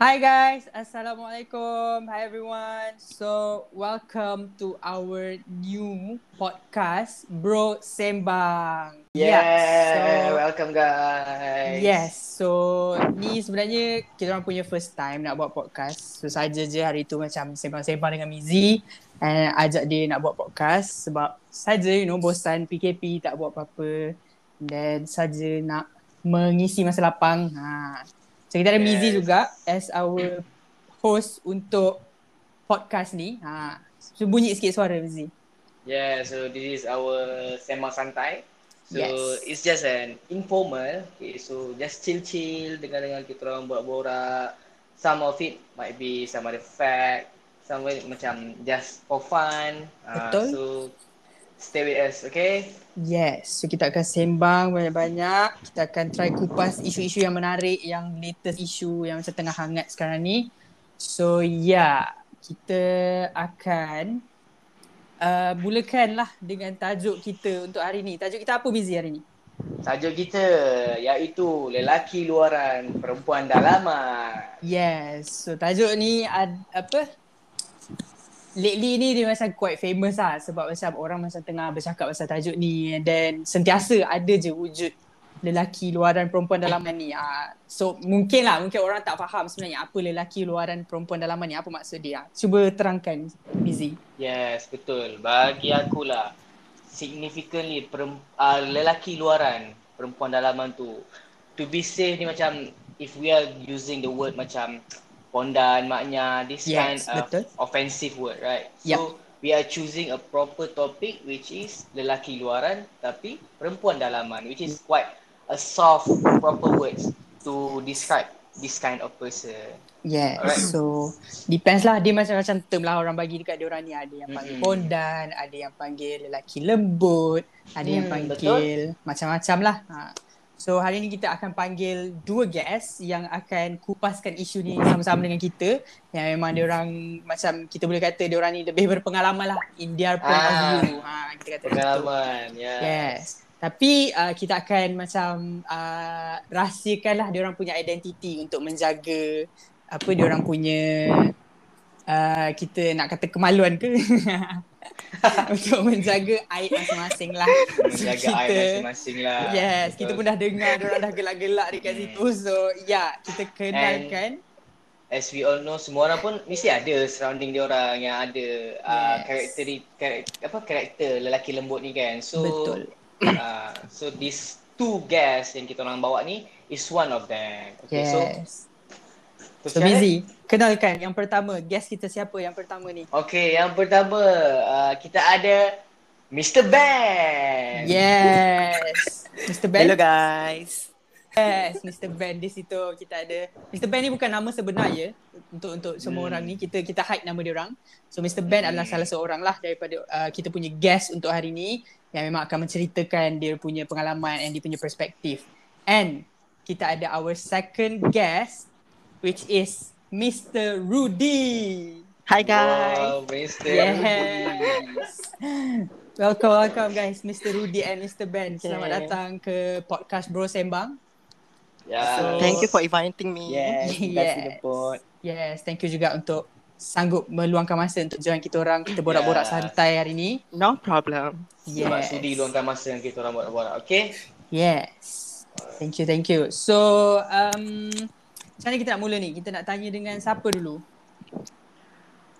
Hi guys, Assalamualaikum. Hi everyone. So, welcome to our new podcast, Bro Sembang. Yeah, so, welcome guys. Yes, so ni sebenarnya kita orang punya first time nak buat podcast. So saja je hari tu macam sembang-sembang dengan Mizi and ajak dia nak buat podcast sebab saja you know bosan PKP tak buat apa-apa. Then saja nak mengisi masa lapang. Ha. So kita ada yes. Mizi juga as our host untuk podcast ni. Ha. So bunyi sikit suara Mizi. Yeah, so this is our sembang santai. So Yes. it's just an informal. Okay, so just chill-chill dengan-dengan kita orang buat borak. Some of it might be some other fact. Some of it macam just for fun. Ah, Betul. so stay with us, okay? Yes, so kita akan sembang banyak-banyak. Kita akan try kupas isu-isu yang menarik, yang latest isu yang macam tengah hangat sekarang ni. So yeah, kita akan uh, mulakan lah dengan tajuk kita untuk hari ni. Tajuk kita apa Bizi hari ni? Tajuk kita iaitu lelaki luaran perempuan dalaman. Yes, so tajuk ni ad, apa? Lately ni dia macam quite famous lah sebab macam orang macam tengah bercakap pasal tajuk ni and then sentiasa ada je wujud lelaki luaran perempuan dalaman ni. Uh, so mungkin lah, mungkin orang tak faham sebenarnya apa lelaki luaran perempuan dalaman ni, apa maksud dia. Cuba terangkan Busy. Yes, betul. Bagi aku lah, significantly perem, uh, lelaki luaran perempuan dalaman tu. To be safe ni macam if we are using the word macam pondan, maknya, this Yes, kind of betul. offensive word, right? So, we are choosing a proper topic which is lelaki luaran tapi perempuan dalaman which is quite a soft proper words to describe this kind of person. Yes, Alright. so depends lah dia macam-macam term lah orang bagi dekat dia orang ni. Ada yang panggil pondan, ada yang panggil lelaki lembut, ada yang Hmm, panggil macam-macam lah. Ha. So hari ni kita akan panggil dua guest yang akan kupaskan isu ni sama-sama dengan kita. Yang memang dia orang macam kita boleh kata dia orang ni lebih berpengalaman lah in their point of Ah, view. Ha, kita kata. Pengalaman, yes. Yes. Tapi uh, kita akan macam uh, rahsiakanlah dia orang punya identiti untuk menjaga apa dia orang punya uh, kita nak kata kemaluan ke untuk menjaga aib masing-masing lah. Menjaga So, air masing-masing lah. Yes, Betul. kita pun dah dengar dia orang dah gelak-gelak dekat Hmm. situ. So, ya, yeah, kita kenalkan. as we all know semua orang pun mesti ada surrounding dia orang yang ada uh, Yes. karakter karakter apa karakter lelaki lembut ni kan. So Betul. Uh, so these two guests yang kita orang bawa ni is one of them. Okay, so Yes. So, sekarang- Busy, kenalkan yang pertama. Guest kita siapa yang pertama ni? Okay, yang pertama uh, kita ada Mr. Ben. Yes. Mr. Ben. Hello guys. Yes, Mr. Ben di situ kita ada. Mr. Ben ni bukan nama sebenar ya. Untuk untuk semua Hmm. orang ni kita kita hide nama dia orang. So Mr. Ben adalah Hmm. salah seorang lah daripada uh, kita punya guest untuk hari ni yang memang akan menceritakan dia punya pengalaman and dia punya perspektif. And kita ada our second guest which is Mr. Rudy. Hi guys. Wow, Mr. Yes. welcome, welcome guys, Mr. Rudy and Mr. Ben. Selamat Okay. datang ke podcast Bro Sembang. Yeah. So- Thank you for inviting me. Yes, Yes. yes. thank you juga untuk sanggup meluangkan masa untuk join kita orang. Kita borak-borak Yes. santai hari ni. No problem. Sebab Yes. sudi luangkan masa yang kita orang buat-buat. Okay? Yes. Thank you, thank you. So, um, macam mana kita nak mula ni? Kita nak tanya dengan siapa dulu?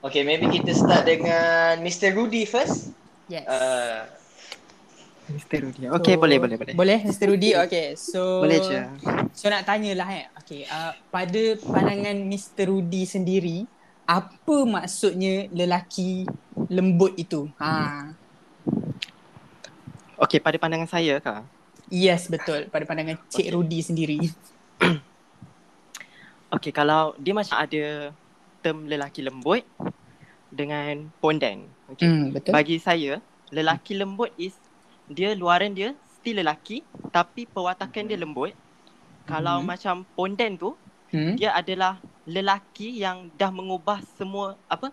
Okay, maybe kita start dengan Mr. Rudy first. Yes. Uh, Mr. Rudy. Okay, So, boleh, boleh, boleh. Boleh, Mr. Rudy? Okay, so... Boleh je. So nak tanyalah eh. Okay, uh, pada pandangan Mr. Rudy sendiri, apa maksudnya lelaki lembut itu? Ha. Okay, pada pandangan saya kah? Yes, betul. Pada pandangan Cik Okay. Rudy sendiri. Okay, kalau dia macam ada term lelaki lembut dengan pondan. Okay. Hmm, betul. Bagi saya, lelaki lembut is dia luaran dia still lelaki tapi perwatakan dia lembut. Kalau Mhm. macam pondan tu, Hmm. dia adalah lelaki yang dah mengubah semua apa?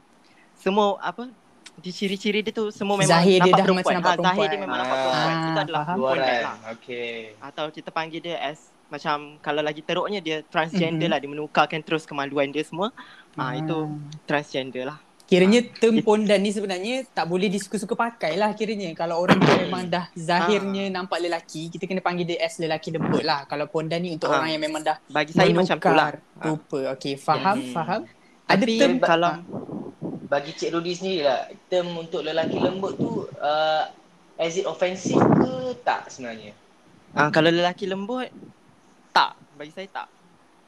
Semua apa? di ciri-ciri dia tu semua memang Zahir dia nampak dah perempuan. macam nampak ha, Zahir dia memang nampak Ah, perempuan. Itu adalah faham. lah. Okay. Atau kita panggil dia as macam kalau lagi teruknya dia transgender Mhm. lah. Dia menukarkan terus kemaluan dia semua. Ah itu transgender lah. Kiranya term pondan ni sebenarnya tak boleh disuka-suka pakai lah kiranya. Kalau orang tu memang dah zahirnya nampak lelaki, kita kena panggil dia as lelaki lembut lah. Kalau pondan ni untuk Ah. orang yang memang dah Bagi saya macam tu lah. rupa. Okay, faham, Hmm. faham. Ada Tapi term kalau ah. Bagi Cik Rudy sendiri lah, term untuk lelaki lembut tu uh, is it offensive ke tak sebenarnya? ah, kalau lelaki lembut tak bagi saya tak.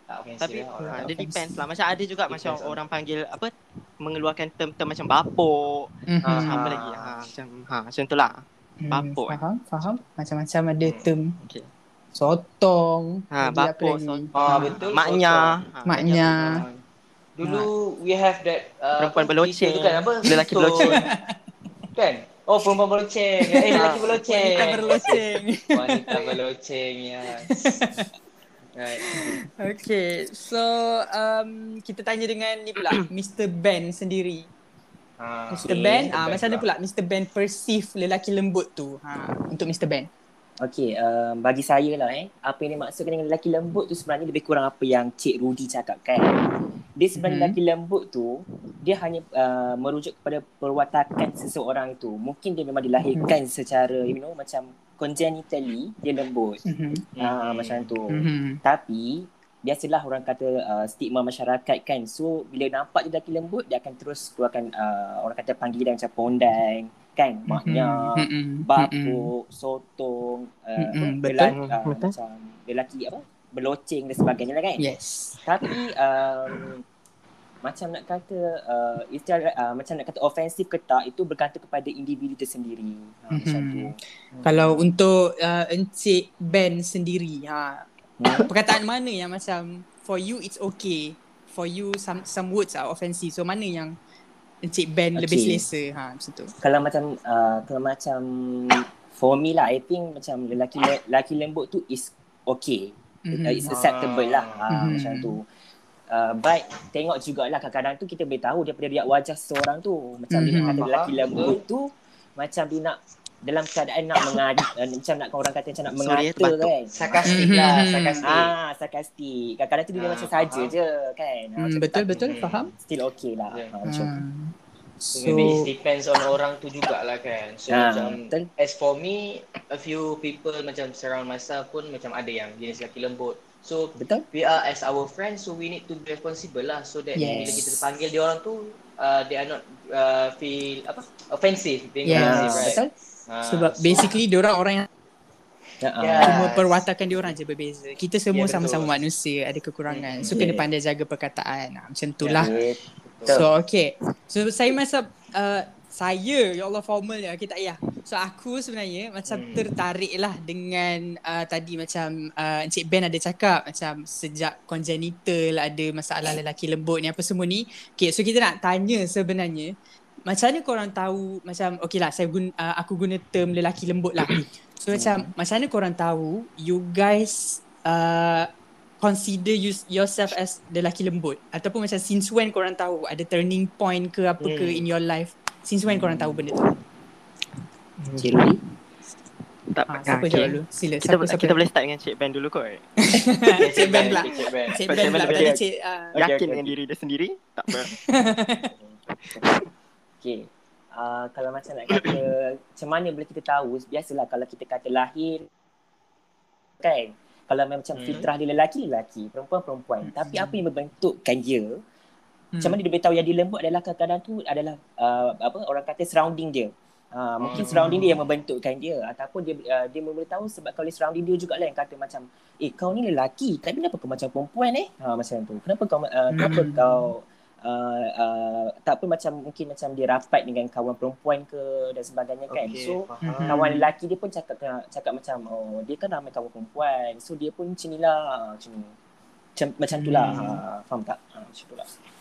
Tak offensive Tapi lah. ah, alright. dia depends lah. Macam ada juga Depends macam on- orang panggil apa mengeluarkan term-term macam bapuk. Mhm. Ah, Ah. apa lagi? Ha, macam ha, macam tu lah. Hmm, bapuk, eh. Faham, faham. Macam-macam ada Hmm. term Okay. sotong. Ha, bapuk, lagi? sotong. Ah, betul. Maknya. Ha, Maknya. Ah. Dulu we have that uh, Perempuan cerita tu kan apa? Lelaki Stone. berloceng. kan? Oh perempuan berloceng. Eh lelaki Ah. berloceng. Wanita berloceng. Wanita berloceng yes. Right. Okay, so um, kita tanya dengan ni pula, Mr. Ben sendiri. Ha, Mr. Okay, Ben, ah macam mana pula. Mr. Ben perceive lelaki lembut tu? Ha, untuk Mr. Ben. Okay, um, bagi saya lah eh, apa yang dimaksudkan dengan lelaki lembut tu sebenarnya lebih kurang apa yang Cik Rudy cakap kan. Dia sebenarnya Mhm. lelaki lembut tu, dia hanya uh, merujuk kepada perwatakan seseorang tu. Mungkin dia memang dilahirkan secara, you know, macam congenitally, dia lembut. Mhm. Ah, Mhm. macam tu. Mhm. Tapi, biasalah orang kata uh, stigma masyarakat kan. So, bila nampak dia lelaki lembut, dia akan terus keluarkan uh, orang kata panggilan macam pondan, kan, maknya, Mhm. bapuk, sotong, uh, betul. lelaki, uh, Betul. macam lelaki apa, berloceng dan sebagainya lah kan. Yes. Tapi um, macam nak kata uh, istilah uh, macam nak kata ofensif ke tak itu bergantung kepada individu tersendiri. Ha, macam tu. Kalau untuk uh, Encik Ben sendiri, ha, Hmm. perkataan mana yang macam for you it's okay, for you some some words are offensive. So mana yang Encik Ben lebih Okay. selesa? Ha, macam tu. Kalau macam uh, kalau macam for me lah I think macam lelaki lelaki lembut tu is okay. Mhm. Uh, it's acceptable lah ha, Mhm. macam tu. Uh, but tengok jugalah kadang-kadang tu kita boleh tahu daripada riak wajah seseorang tu. Macam dia Mhm. nak kata Faham, lelaki lembut tu macam dia nak dalam keadaan nak mengadu uh, macam nak orang kata macam nak mengata kan. Sarkastik Mhm. lah, sarkastik. Ah, sarkastik. Kadang-kadang tu dia Ah, macam saja faham. je kan. Macam betul betul Hmm. faham. Still okay lah. Yeah. Ah, macam. Hmm. So, So maybe it depends on orang tu jugalah kan. So Ah, macam betul. as for me, a few people macam surround myself pun macam ada yang jenis lelaki lembut. So Betul? we are as our friends so we need to be responsible lah so that Yes. bila kita panggil dia orang tu uh, they are not uh, feel apa offensive being Yes. Ah, offensive right. betul? Ah, sebab so- basically diorang orang yang Ya. ah. Yeah. cuma perwatakan diorang je berbeza. Kita semua betul. sama-sama manusia, ada kekurangan. So Hmm. kena Yeah. pandai jaga perkataan. Ha, macam itulah. Okay. So okay. So saya masa uh, saya ya Allah formal ya kita ayah. So aku sebenarnya macam Hmm. tertarik lah dengan uh, tadi macam uh, Encik Ben ada cakap macam sejak congenital ada masalah lelaki lembut ni apa semua ni. Okay so kita nak tanya sebenarnya macam mana korang tahu macam okay lah saya guna, uh, aku guna term lelaki lembut lah. So macam macam mana korang tahu you guys uh, consider you, yourself as lelaki lembut ataupun macam since when korang tahu ada turning point ke apa ke Hmm. in your life since when korang tahu benda tu Cik Rudy? Tak ha, ah, siapa okay. dulu sila Kita, siapa siapa kita boleh start dengan Cik Ben dulu kot. Cik Ben pula Cik Ben. Cik Ben pula tadi cik uh, Okay, Yakin okay, dengan okay. diri dia sendiri? Tak apa. Okay. Uh, kalau macam nak kata macam mana boleh kita tahu biasalah kalau kita kata lahir kan kalau macam Hmm. fitrah dia lelaki lelaki perempuan perempuan Hmm. tapi apa yang membentukkan dia hmm. macam mana dia boleh tahu yang dia lembut adalah kadang-kadang tu adalah uh, apa orang kata surrounding dia Uh, mungkin Hmm. surrounding dia yang membentukkan dia ataupun dia uh, dia boleh tahu sebab kalau surrounding dia jugalah yang kata macam eh kau ni lelaki tapi kenapa kau macam perempuan eh ha, macam tu kenapa kau uh, kenapa Hmm. kau uh, uh, tak apa macam mungkin macam dia rapat dengan kawan perempuan ke dan sebagainya kan Okay, so faham. Hmm. kawan lelaki dia pun cakap cakap macam oh dia kan ramai kawan perempuan so dia pun macam ni lah macam ni macam macam tu lah Hmm. ha, faham tak ha, macam tu lah Uh,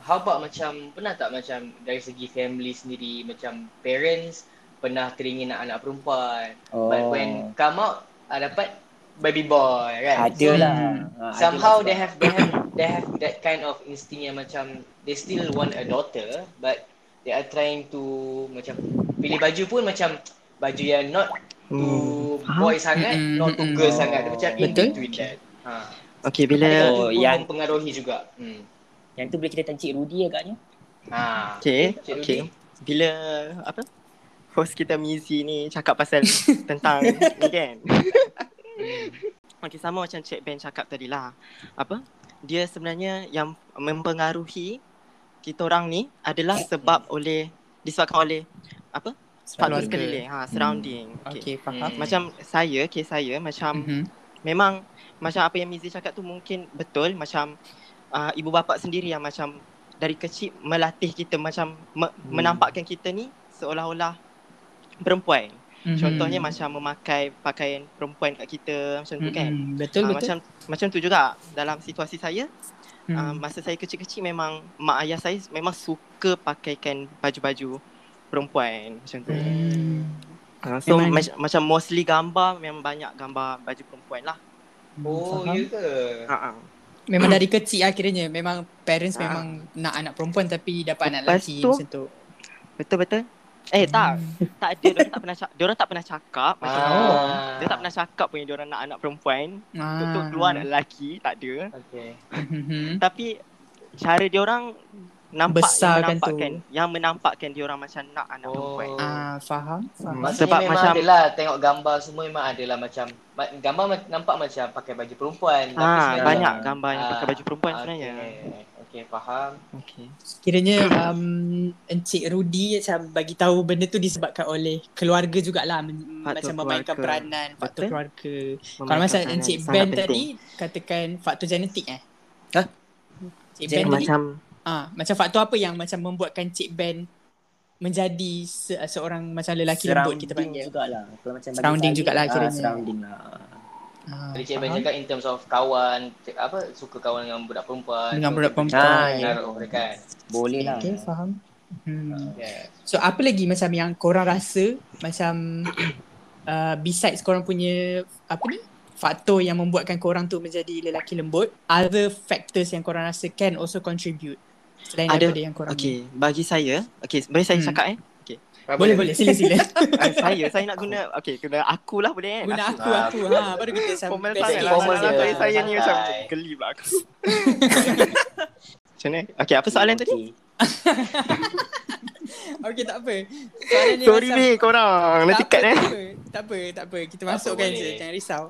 How about macam pernah tak macam dari segi family sendiri macam parents pernah teringin nak anak perempuan oh, but when come out uh, dapat baby boy kan ada So, lah Hmm. ha, ada somehow they have they have they have that kind of instinct yang macam they still want a daughter but they are trying to macam pilih baju pun macam baju yang not too Hmm. Faham? boy sangat, Mm-mm, not too mm-mm. girl Oh. sangat. Dia macam in Betul. between that. Ha. Okay, bila Oh, yang- mempengaruhi juga. Hmm. Yang tu boleh cerita Encik Rudy agaknya. Ha. Okay, Cik okay. Rudy. Bila apa? Host kita Mizi ni cakap pasal tentang ni kan. Okay, sama macam Cik Ben cakap tadi lah. Apa? Dia sebenarnya yang mempengaruhi kita orang ni adalah sebab oleh disebabkan oleh apa? Faktor sekeliling, ha, surrounding. Okay. Okay, faham. Hmm. Macam saya, kes saya macam Mhm. memang macam apa yang Mizi cakap tu mungkin betul macam uh, ibu bapa sendiri yang macam dari kecil melatih kita macam me- Hmm. menampakkan kita ni seolah-olah perempuan. Mhm. Contohnya macam memakai pakaian perempuan kat kita macam tu kan. Mhm, Betul, Ah, betul. macam macam tu juga dalam situasi saya Mhm. uh, masa saya kecil-kecil memang mak ayah saya memang suka pakaikan baju-baju perempuan macam tu. Hmm. Uh, so Memang- mac- macam mostly gambar memang banyak gambar baju perempuan lah. Oh, Faham. ya ke? Uh-uh. Memang dari kecil akhirnya memang parents Ah. memang nak anak perempuan tapi dapat anak Lepas lelaki tu, macam tu. Betul betul. Eh tak, tak ada. Diorang tak pernah cakap, diorang tak pernah cakap macam tu. Ah. Dia tak pernah cakap pun yang diorang nak anak perempuan. Ah. Untuk keluar anak lelaki, tak ada. Okay. Mhm. Tapi cara diorang nampak Besarkan yang tu. menampakkan yang menampakkan diorang macam nak anak Oh. perempuan. Ah, faham? Faham. Maksudnya Sebab memang macam- adalah tengok gambar semua memang adalah macam ma- gambar nampak macam pakai baju perempuan. tapi Ah, sebenarnya- banyak gambar yang pakai Ah, baju perempuan okay. sebenarnya. Okay, faham. Okay. Kiranya um, Encik Rudy macam bagi tahu benda tu disebabkan oleh keluarga jugalah men- Faktor macam memainkan keluarga. peranan faktor Betul. keluarga. Kalau Memainkan peranan Encik Ben penting. tadi katakan faktor genetik eh? Hah? Cik Gen- Ben tadi Macam ah macam faktor apa yang macam membuatkan Cik Ben menjadi se- seorang macam lelaki lembut kita panggil. jugalah. Kalau macam Surrounding saya, jugalah ah, kiranya. surrounding lah. Ah, Tadi Cik Ben faham. cakap in terms of kawan, apa suka kawan dengan budak perempuan. Dengan So, budak perempuan. Ah, ya. kan. Boleh lah. Okay, faham. Hmm. Yeah. So apa lagi macam yang korang rasa macam uh, besides korang punya apa ni faktor yang membuatkan korang tu menjadi lelaki lembut other factors yang korang rasa can also contribute selain Ada- daripada yang korang Okay, bagi saya, okay, boleh saya Hmm. cakap eh? boleh boleh sila sila Ah, saya, saya nak guna, okay, guna aku lah boleh kan? guna aku Ah. aku ha baru kita macam Formal sangat lah. formal je. saya, saya ni macam geli pula aku. Macam mana? Okay, apa soalan tadi? Okey. okay tak apa soalan ni Sorry ni korang, nanti cut eh. tak apa, tak apa. Kita masukkan je, jangan risau.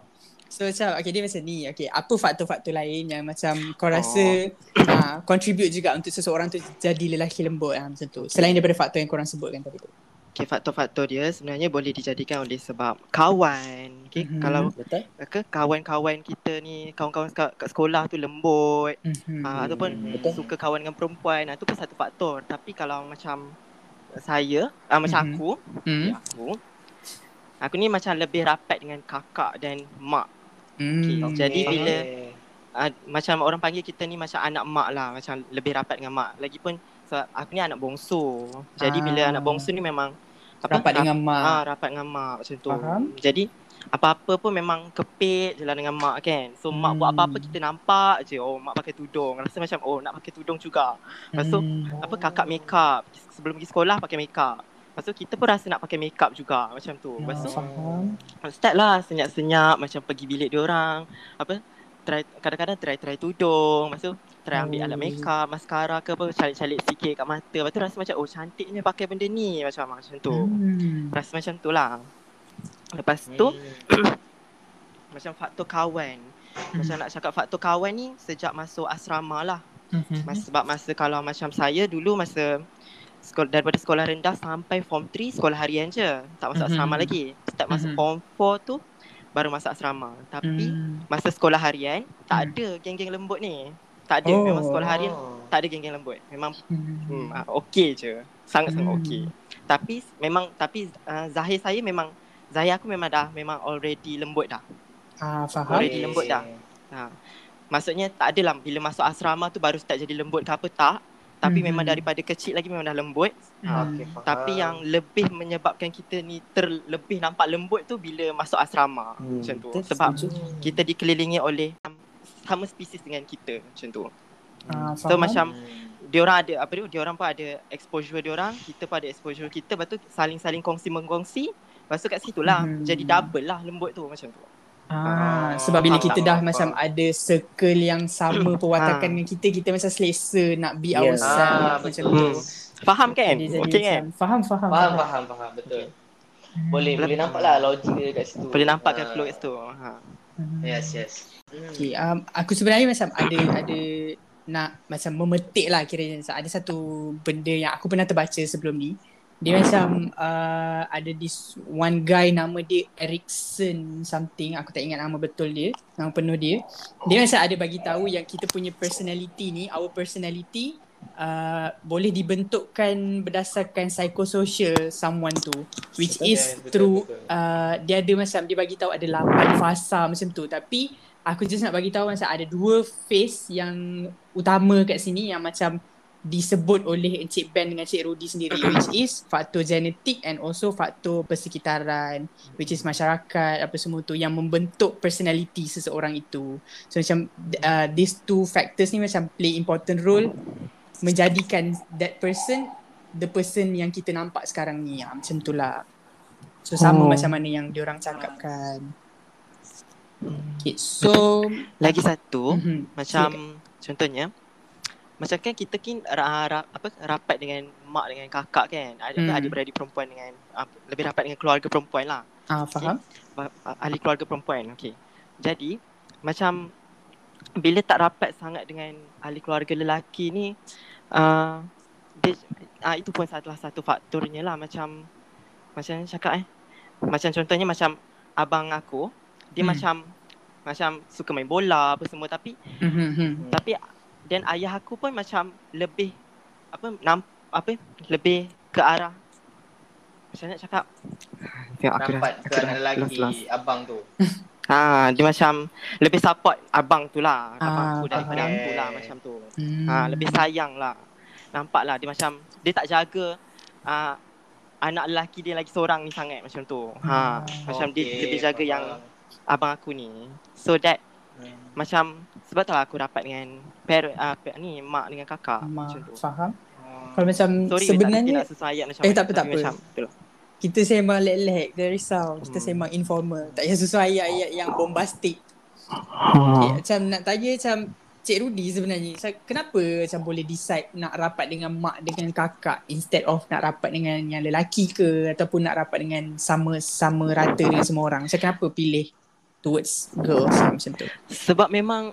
So macam, okay dia macam ni. Okay, apa faktor-faktor lain yang macam kau rasa Oh. uh, contribute juga untuk seseorang tu jadi lelaki lembut uh, macam tu. Selain daripada faktor yang korang sebutkan tadi tu. Okay, faktor-faktor dia sebenarnya boleh dijadikan oleh sebab kawan. Okay, Mhm. kalau Betul? ke kawan-kawan kita ni, kawan-kawan kat, kat sekolah tu lembut. Mm-hmm. Ah, ataupun betul. suka kawan dengan perempuan. Ah, tu pun satu faktor. Tapi kalau macam saya, ah, macam Mhm. aku, Hmm. okay, aku, aku ni macam lebih rapat dengan kakak dan mak. Hmm. Okay, jadi Okay. bila uh, macam orang panggil kita ni macam anak mak lah macam lebih rapat dengan mak lagipun so, aku ni anak bongsu jadi Ah. bila anak bongsu ni memang Rapat dengan mak. ah, rapat dengan mak macam tu Faham. jadi apa-apa pun memang kepit je lah dengan mak kan so mak Hmm. buat apa-apa kita nampak je oh mak pakai tudung rasa macam oh nak pakai tudung juga lepas tu Hmm. apa kakak make up sebelum pergi sekolah pakai make up Lepas tu kita pun rasa nak pakai make up juga macam tu. Lepas tu Ah, faham. Start lah senyap-senyap macam pergi bilik dia orang. Apa try kadang-kadang try try tudung, lepas tu try ambil Oh. alat makeup, mascara ke apa, calik-calik sikit kat mata. Lepas tu rasa macam oh cantiknya pakai benda ni macam macam tu. Hmm. Rasa macam tu lah. Lepas tu Hmm. macam faktor kawan. Macam nak cakap faktor kawan ni sejak masuk asrama lah. Mhm. Mas, sebab masa kalau macam saya dulu masa sekolah, daripada sekolah rendah sampai form 3 sekolah harian je. Tak masuk Mhm. asrama lagi. Start masuk Mhm. form 4 tu baru masuk asrama. Tapi Hmm. masa sekolah harian tak Hmm. ada geng-geng lembut ni. Tak ada. Oh. Memang sekolah harian Oh. tak ada geng-geng lembut. Memang Hmm. hmm, okey je. Sangat-sangat Hmm. okey. Tapi memang tapi uh, zahir saya memang zahir aku memang dah memang already lembut dah. Ah, faham. Already lembut dah. Ha. Maksudnya tak adalah bila masuk asrama tu baru start jadi lembut ke apa tak. Tapi Mhm. memang daripada kecil lagi memang dah lembut. Hmm. Okay, faham. Tapi yang lebih menyebabkan kita ni terlebih nampak lembut tu bila masuk asrama. Hmm, Macam tu. Sebab setuju. kita dikelilingi oleh sama spesies dengan kita macam tu. Ah, So faham. macam Hmm. dia orang ada apa dia dia orang pun ada exposure dia orang kita pun ada exposure kita lepas tu saling-saling kongsi mengkongsi lepas tu kat situ lah Mhm. jadi double lah lembut tu macam tu Ah, Ah, sebab bila faham, kita faham, dah faham. macam ada circle yang sama perwatakan Ah. dengan kita, kita macam selesa nak be Yeah. ourselves Ah, macam betul. tu. Hmm. faham kan Jadi, jadi okey kan macam, faham, faham. Faham, faham, faham. Betul. Boleh, Boleh- boleh nampak lah logik dia kat situ. boleh nampak kan Ah, flow kat situ ha Hmm. Yes, yes. Hmm. Okay, um, aku sebenarnya macam ada ada nak macam memetik lah kiranya ada satu benda yang aku pernah terbaca sebelum ni. Dia macam uh, ada this one guy nama dia Erickson something aku tak ingat nama betul dia, nama penuh dia. Dia macam ada bagi tahu yang kita punya personality ni, our personality uh, boleh dibentukkan berdasarkan psychosocial someone tu which Betul, is betul, through betul. uh, dia ada macam dia bagi tahu ada lapan fasa macam tu tapi aku just nak bagi tahu macam ada dua phase yang utama kat sini yang macam disebut oleh Encik Ben dengan Encik Rudy sendiri which is faktor genetik and also faktor persekitaran which is masyarakat apa semua tu yang membentuk personality seseorang itu. So macam uh, these two factors ni macam play important role menjadikan that person the person yang kita nampak sekarang ni. Ha, macam tu lah. So sama Oh. macam mana yang diorang cakapkan. Okay, so lagi satu mhm, macam contohnya macam kan kita kan ra, apa rapat dengan mak dengan kakak kan ada Hmm. adik beradik perempuan dengan uh, lebih rapat dengan keluarga perempuan lah ah faham? Ba- ah, ahli keluarga perempuan okey jadi macam bila tak rapat sangat dengan ahli keluarga lelaki ni uh, dia uh, itu pun salah satu faktornya lah macam macam cakap eh macam contohnya macam abang aku dia Hmm. macam macam suka main bola apa semua tapi Mhm, mhm. tapi dan ayah aku pun macam lebih apa nam, apa lebih ke arah macam nak cakap Tengok aku dah, Nampak aku ke dah lost, lelaki lost. abang tu. Ha, dia macam lebih support abang tu lah. Abang Ah, aku daripada faham. aku lah macam tu. Hmm. Ha, lebih sayang lah. Nampak lah dia macam dia tak jaga uh, anak lelaki dia lagi seorang ni sangat macam tu. Ha, Ah, macam dia Okey, lebih jaga yang abang aku ni. So that Hmm. macam sebab tu lah aku rapat dengan parent uh, ni mak dengan kakak Ma, macam tu. faham? Oh. Kalau macam Sorry sebenarnya tak ayat macam Eh, mana, tak apa, tak apa. Macam, betul. kita sembang lek-lek, tak risau. Kita Hmm. sembang informal. Tak payah susun ayat-ayat yang bombastik. Ha. Okay, macam nak tanya macam Cik Rudy sebenarnya, sa- kenapa macam boleh decide nak rapat dengan mak dengan kakak instead of nak rapat dengan yang lelaki ke ataupun nak rapat dengan sama-sama rata dengan semua orang? Macam kenapa pilih towards girls macam tu? Sebab memang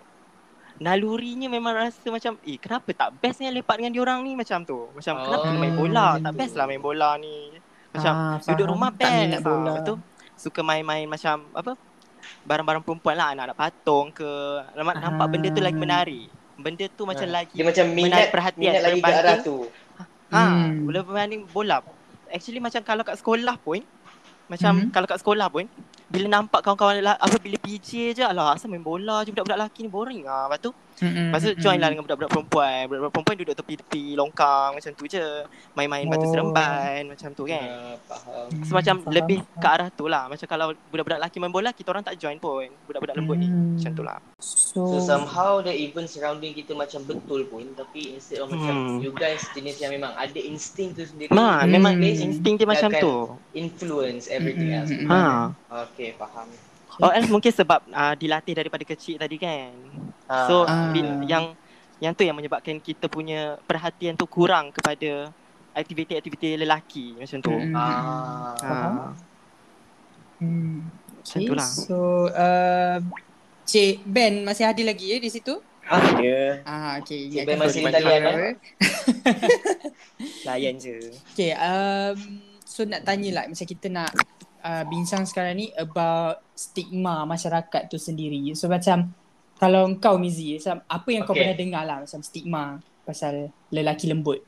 nalurinya memang rasa macam eh kenapa tak best ni lepak dengan diorang ni macam tu. Macam oh, kenapa kena main bola? Tak tu. best lah main bola ni. Macam Ah, duduk faham. rumah Tak best minat bola. lah. Betul. Suka main-main macam apa? Barang-barang perempuan lah anak-anak patung ke. Nampak, nampak benda tu lagi Ah. menarik. Benda tu macam Ha. lagi Dia macam minat, menarik perhatian minat lagi ke arah tu. Ha, Hmm. boleh berbanding bola. Actually macam kalau kat sekolah pun macam Mhm. kalau kat sekolah pun bila nampak kawan-kawan lelaki, apa bila PJ je alah asal main bola je budak-budak lelaki ni boring ah. Lepas tu Mm-mm, Lepas tu join lah dengan budak-budak perempuan. Budak-budak perempuan duduk tepi-tepi longkang macam tu je. Main-main batu Oh. seremban macam tu kan. Ah, faham. So macam faham, lebih ke arah tu lah. Macam kalau budak-budak lelaki main bola kita orang tak join pun. Budak-budak lembut ni. Hmm. Macam tu lah. So, So somehow the even surrounding kita macam betul pun tapi instead of macam Hmm. you guys jenis yang memang ada insting tu sendiri Ma, Hmm. memang Hmm. insting dia macam tu. influence everything Mm-mm, else. Ha. Okay, faham. Oh else mungkin sebab uh, dilatih daripada kecil tadi kan. Ah. So Ah. bil- yang yang tu yang menyebabkan kita punya perhatian tu kurang kepada aktiviti-aktiviti lelaki macam tu. Mm-mm. Ah. Faham. Hmm. Macam Okay, tu lah. so uh, Cik Ben masih ada lagi ya di situ? Ada. Ah, okay. Cik ingatkan Ben masih di talian, dengar. eh? Layan je. Okay, um, so nak tanya lah macam kita nak uh, bincang sekarang ni about stigma masyarakat tu sendiri. So macam kalau kau Mizi, macam apa yang kau Okay. pernah dengar lah macam stigma pasal lelaki lembut.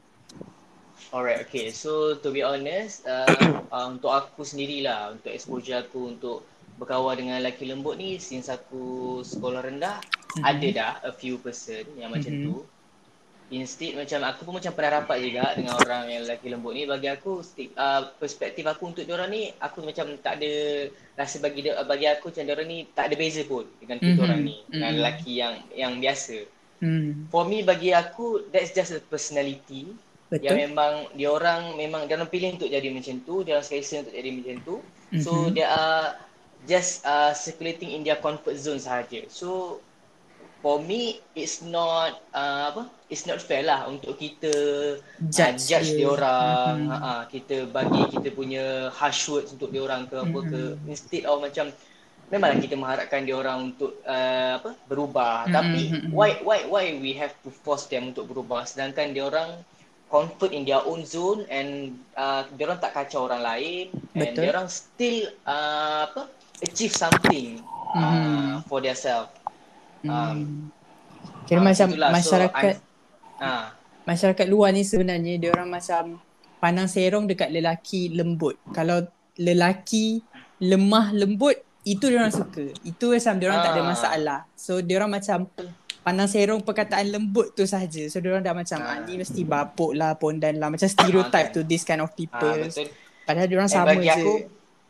Alright, okay. So to be honest, uh, uh, untuk aku sendirilah, untuk exposure aku untuk berkawan dengan lelaki lembut ni since aku sekolah rendah, Mhm. ada dah a few person yang macam Mhm. tu. Instead macam aku pun macam pernah rapat juga dengan orang yang lelaki lembut ni bagi aku uh, perspektif aku untuk diorang ni aku macam tak ada rasa bagi dia, bagi aku macam diorang ni tak ada beza pun dengan kita Mhm. orang ni dengan Mhm. lelaki yang yang biasa. Hmm. For me bagi aku that's just a personality Betul. yang memang dia orang memang dia orang pilih untuk jadi macam tu, dia orang selesa untuk jadi macam tu. So Mhm. they are just uh, circulating in their comfort zone sahaja. So for me it's not uh, apa? It's not fair lah untuk kita judge, uh, Judge dia. orang. Mhm. Mm-hmm. Ha kita bagi kita punya harsh words untuk dia orang ke apa ke Mhm. instead of macam memanglah kita mengharapkan dia orang untuk uh, apa berubah Mhm, tapi mhm. why why why we have to force them untuk berubah sedangkan dia orang comfort in their own zone and uh, dia orang tak kacau orang lain and Betul. dia orang still uh, apa achieve something uh, Mhm. for their Hmm. Kira Ah, macam itulah. So, masyarakat ah masyarakat luar ni sebenarnya dia orang macam pandang serong dekat lelaki lembut. Kalau lelaki lemah lembut itu dia orang suka. Itu macam dia orang tak ada Ah. masalah. So dia orang macam pandang serong perkataan lembut tu sahaja. So dia orang dah macam ah. Ah. ni mesti bapuk lah pondan lah macam stereotype kan. to this kind of people. betul Padahal dia orang sama bagi je. aku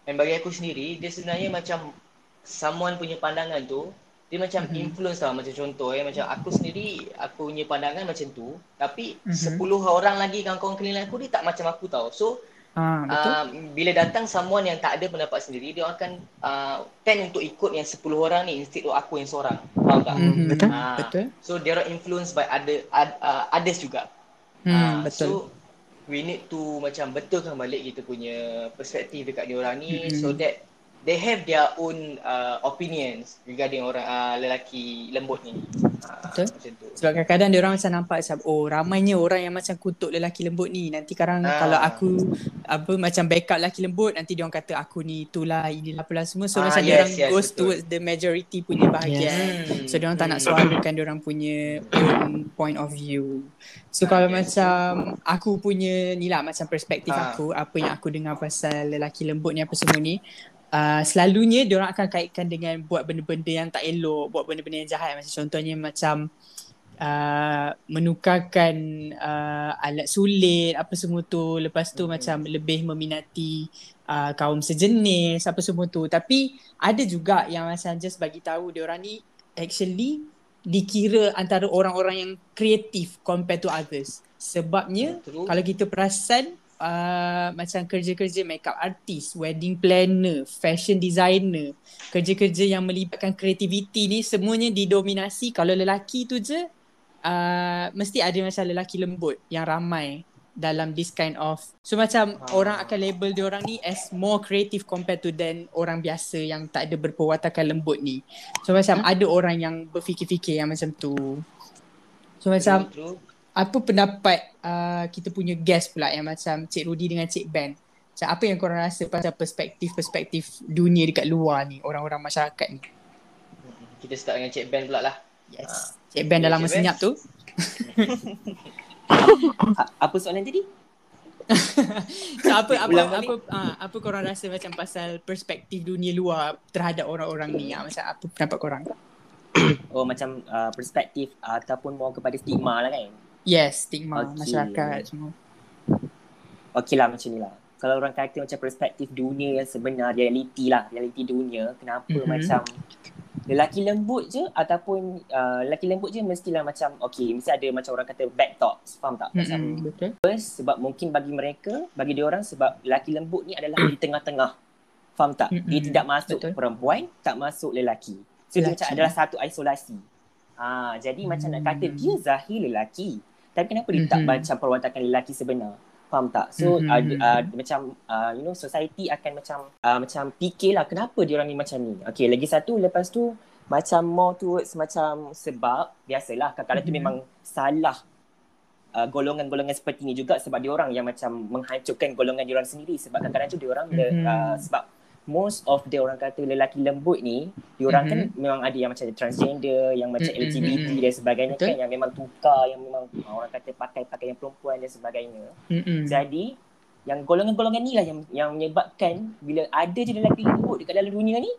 and bagi aku sendiri dia sebenarnya macam someone punya pandangan tu dia macam Mhm. mm-hmm. influence lah macam contoh eh macam aku sendiri aku punya pandangan macam tu tapi Mhm. mm-hmm. 10 orang lagi kawan-kawan keliling aku dia tak macam aku tau so Ah, betul. uh, bila datang someone yang tak ada pendapat sendiri dia akan uh, tend untuk ikut yang 10 orang ni instead of aku yang seorang faham tak Mhm. betul. Ah, Betul. so dia orang influence by other uh, others juga Hmm, Ah, betul. So we need to macam betulkan balik kita punya perspektif dekat dia orang ni Mm-mm. so that they have their own uh, opinions regarding orang uh, lelaki lembut ni. Uh, Betul. Macam tu. Sebab kadang-kadang dia orang macam nampak macam oh ramainya orang yang macam kutuk lelaki lembut ni. Nanti sekarang Ah. kalau aku apa macam backup lelaki lembut nanti dia orang kata aku ni itulah inilah apalah semua. So Ah, macam dia yes, orang yes, goes betul. towards the majority punya bahagian. Hmm. So dia orang tak nak Hmm. suarakan dia orang punya own point of view. So kalau Ah, yes. macam aku punya ni lah macam perspektif Ah. aku apa yang aku dengar pasal lelaki lembut ni apa semua ni Uh, selalunya dia orang akan kaitkan dengan buat benda-benda yang tak elok, buat benda-benda yang jahat macam contohnya macam uh, menukarkan uh, alat sulit apa semua tu lepas tu Mhm. macam lebih meminati uh, kaum sejenis apa semua tu tapi ada juga yang macam just bagi tahu dia orang ni actually dikira antara orang-orang yang kreatif compared to others sebabnya True. kalau kita perasan uh, macam kerja-kerja makeup artist, wedding planner, fashion designer, kerja-kerja yang melibatkan kreativiti ni semuanya didominasi kalau lelaki tu je uh, mesti ada macam lelaki lembut yang ramai dalam this kind of so macam Ah. orang akan label dia orang ni as more creative compared to than orang biasa yang tak ada berperwatakan lembut ni so macam ada orang yang berfikir-fikir yang macam tu so macam True, true. Apa pendapat uh, kita punya guest pula yang macam Cik Rudy dengan Cik Ben? Macam apa yang korang rasa pasal perspektif-perspektif dunia dekat luar ni, orang-orang masyarakat ni? Kita start dengan Cik Ben pula lah. Yes. Cik Ben dah lama Cik Ben. senyap tu. Apa soalan tadi? So, apa apa Ulang apa, balik. ah, apa korang rasa macam pasal perspektif dunia luar terhadap orang-orang ni? Ah, macam apa pendapat korang? Oh macam uh, perspektif uh, ataupun more kepada stigma lah kan? Yes, stigma Okay. masyarakat semua. Okey lah macam ni lah. Kalau orang kata macam perspektif dunia yang sebenar, realiti lah, realiti dunia, kenapa Mhm. mm-hmm. macam lelaki lembut je ataupun uh, lelaki lembut je mestilah macam okey, mesti ada macam orang kata bad thoughts, faham tak? Macam Mm-mm, betul. first sebab mungkin bagi mereka, bagi dia orang sebab lelaki lembut ni adalah di tengah-tengah. Faham tak? Dia Mm-mm. tidak masuk Betul. perempuan, tak masuk lelaki. So dia Lelaki. macam adalah satu isolasi. Ah, jadi macam nak kata Hmm. dia zahir lelaki. Tapi kenapa dia tak Mhm. macam perwatakan lelaki sebenar? Faham tak? So Mhm. uh, uh, macam uh, you know society akan macam uh, macam fikirlah kenapa dia orang ni macam ni. Okay lagi satu lepas tu macam more towards macam sebab biasalah kadang-kadang tu Mhm. memang salah uh, golongan-golongan seperti ni juga sebab dia orang yang macam menghancurkan golongan dia orang sendiri sebab kadang-kadang tu dia orang Mhm. uh, sebab most of dia orang kata lelaki lembut ni dia orang kan Mhm. memang ada yang macam transgender yang macam. LGBT dan sebagainya Betul. kan yang memang tukar yang memang uh, orang kata pakai pakaian perempuan dan sebagainya. Mm-mm. Jadi yang golongan-golongan ni lah yang yang menyebabkan bila ada je lelaki lembut dekat dalam dunia ni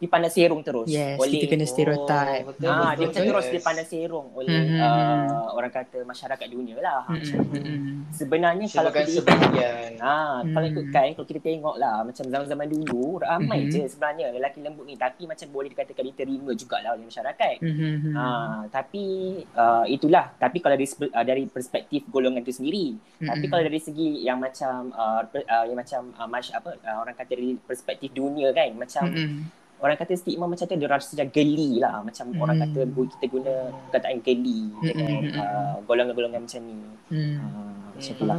dipandang serong terus Yes, oleh kita kena stereotype. Oh, betul, Ah, dia betul, macam terus yes. dia pandang serong oleh Mhm. uh, orang kata masyarakat dunia lah. Tu. mm-mm. Sebenarnya kalau Sebabkan kita sebahagian. Ah, kalau Hmm. ikutkan kalau kita tengok lah macam zaman-zaman dulu ramai Mhm. je sebenarnya lelaki lembut ni tapi macam boleh dikatakan diterima jugalah oleh masyarakat. Mhm. Ah, tapi uh, itulah tapi kalau dari uh, dari perspektif golongan itu sendiri. Tapi Mm-mm. kalau dari segi yang macam uh, uh, yang macam uh, mas, apa uh, orang kata dari perspektif dunia kan macam Mm-mm. Orang kata stigma macam tu dia rasa macam geli lah macam Hmm. orang kata kita guna perkataan geli dengan Hmm. uh, golongan-golongan macam ni. Mm. Uh, macam tu lah.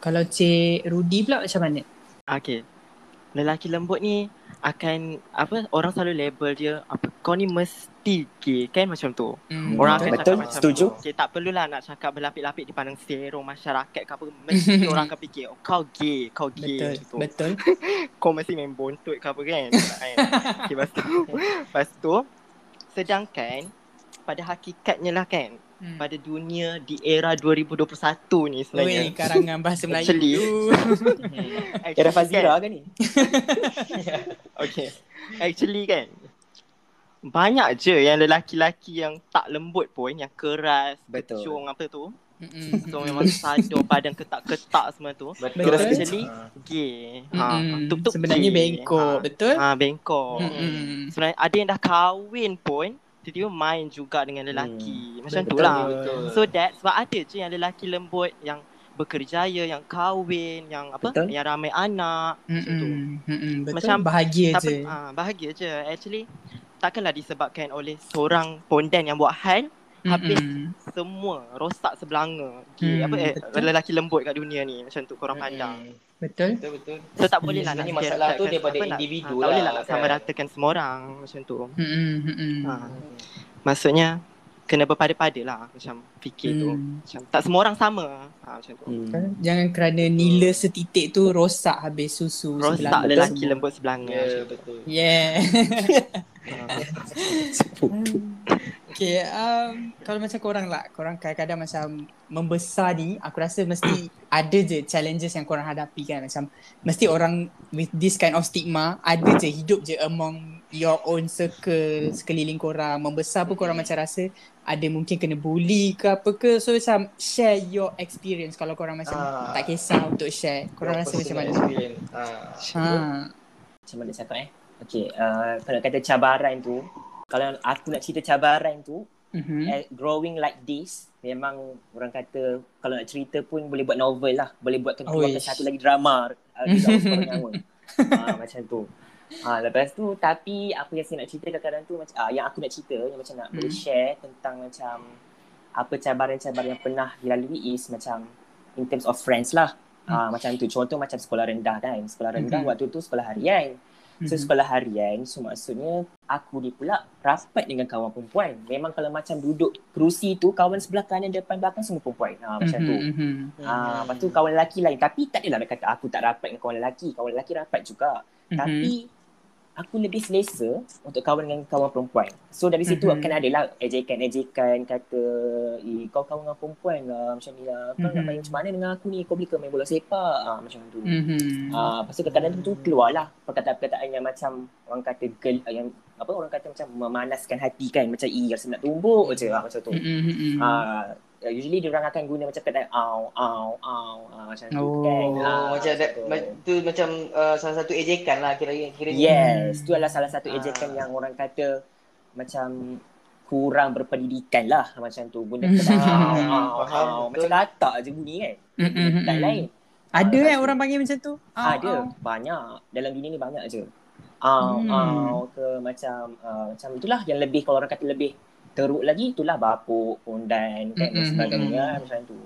Kalau Cik Rudy pula macam mana? Okay. Lelaki lembut ni akan apa orang selalu label dia apa kau ni mesti gay kan macam tu. Mm, Orang Betul, akan betul, cakap macam setuju. tu. Okay, tak perlulah nak cakap berlapik-lapik dipandang serong masyarakat ke apa. Mesti orang akan fikir oh, kau gay, kau gay Betul, macam tu. betul. Kau mesti main bontot ke apa kan. kan? okay, lepas tu, lepas tu sedangkan pada hakikatnya lah kan Hmm. pada dunia di era 2021 ni sebenarnya. Oi, karangan bahasa Melayu Actually. tu. Actually kan- Fazira kan ni? Okay. Actually kan banyak je yang lelaki-lelaki yang tak lembut pun yang keras, Betul. kecung apa tu. Mm-mm. So memang sado badan ketak-ketak semua tu. Betul. Betul. Actually gay. Ha, Mm-mm. tuk-tuk Sebenarnya gay. bengkok, betul? Ha, bengkok. Mm-mm. Sebenarnya ada yang dah kahwin pun tiba-tiba main juga dengan lelaki. Macam tu Betul, lah. betul. So that sebab ada je yang lelaki lembut yang bekerjaya, yang kahwin, yang apa? Betul. Yang ramai anak. Macam tu. Mm-mm. Mm-mm. Betul. Macam bahagia Tak je. ah, bahagia je. Actually takkanlah disebabkan oleh seorang pondan yang buat hal habis Mm-mm. semua rosak sebelanga. Okay, Hmm, apa eh, betul. lelaki lembut kat dunia ni macam tu korang pandang. Mm, Betul. Betul betul. So tak boleh lah Sebenarnya nak masalah tu stereotypekan daripada apa individu ah, Tak boleh lah lah, nak sama kan? ratakan semua orang macam tu. Mm-mm. Mm-mm. Ha. Maksudnya kena berpada-pada lah macam fikir tu. Hmm. Macam tak semua orang sama. Ha, macam tu. Hmm. Jangan kerana nila setitik tu rosak habis susu Rosak lelaki semua. lembut sebelanga. Ya tu. betul. Yeah. Ha. okay, um, kalau macam korang lah, korang kadang-kadang macam membesar ni, aku rasa mesti ada je challenges yang korang hadapi kan. Macam mesti orang with this kind of stigma, ada je hidup je among your own circle, sekeliling korang. Membesar pun korang macam rasa ada mungkin kena bully ke apa ke. So macam share your experience kalau korang macam Ah. tak kisah untuk share. Korang rasa macam mana? experience. Ah. Ha. Macam mana cakap eh? Okay, uh, kalau kata cabaran tu, kalau aku nak cerita cabaran tu, Mhm. eh, growing like this, memang orang kata kalau nak cerita pun boleh buat novel lah. Boleh buatkan keluarkan Oish. satu lagi drama uh, uh, macam tu. Ha, lepas tu tapi apa yang saya nak cerita kadang-kadang tu macam uh, yang aku nak cerita yang macam nak Hmm. boleh share tentang macam apa cabaran-cabaran yang pernah dilalui is macam in terms of friends lah. Ha, macam tu contoh macam sekolah rendah kan. Sekolah rendah Hmm. waktu tu sekolah harian. So Mhm. sekolah harian so maksudnya aku ni pula rapat dengan kawan perempuan. Memang kalau macam duduk kerusi tu kawan sebelah kanan depan belakang semua perempuan. Ha macam tu. Mhm. Ha lepas tu kawan lelaki lain tapi tak adalah nak kata aku tak rapat dengan kawan lelaki. Kawan lelaki rapat juga. Mhm. Tapi aku lebih selesa untuk kawan dengan kawan perempuan. So dari situ Mhm. akan adalah ejekan-ejekan kata eh kau kawan dengan perempuan lah macam ni lah. Kau nak Mhm. main macam mana dengan aku ni? Kau boleh ke main bola sepak? Ha, macam tu. Mhm. Ah, lepas tu kadang-kadang tu keluarlah perkataan-perkataan yang macam orang kata gel, yang apa orang kata macam memanaskan hati kan macam i rasa nak tumbuk je ah, macam tu. Mhm, mhm. Ah, usually dia orang akan guna macam perkataan au au au macam tu Oh. kan. Oh, Ah, macam that, tu. ma- tu macam uh, salah satu ejekan lah kira kira Yes, tu adalah salah satu ejekan yang orang kata macam kurang berpendidikan lah macam tu guna perkataan au au au macam katak je bunyi kan. Mhm, mhm. Tak lain. Ada eh orang panggil macam tu? Ada, au. banyak. Dalam dunia ni banyak je. Au, Hmm. au ke macam uh, macam itulah yang lebih kalau orang kata lebih teruk lagi itulah bapuk, pondan kan dan Mm-mm, sebagainya macam tu.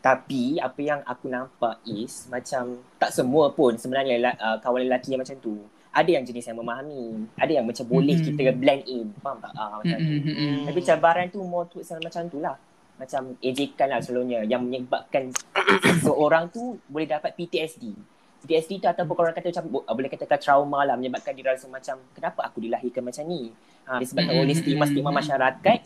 Tapi apa yang aku nampak is macam tak semua pun sebenarnya uh, kawan lelaki yang macam tu. Ada yang jenis yang memahami, ada yang macam boleh Mm-mm. kita blend in, faham tak? Ah macam tu. Mhm, mhm. Tapi cabaran tu more towards macam tu lah. Macam ejekan lah selalunya yang menyebabkan seorang tu boleh dapat PTSD. PTSD tu ataupun orang kata macam bo- boleh katakan trauma lah menyebabkan dia rasa macam kenapa aku dilahirkan macam ni. Ha, disebabkan oleh stigma-stigma masyarakat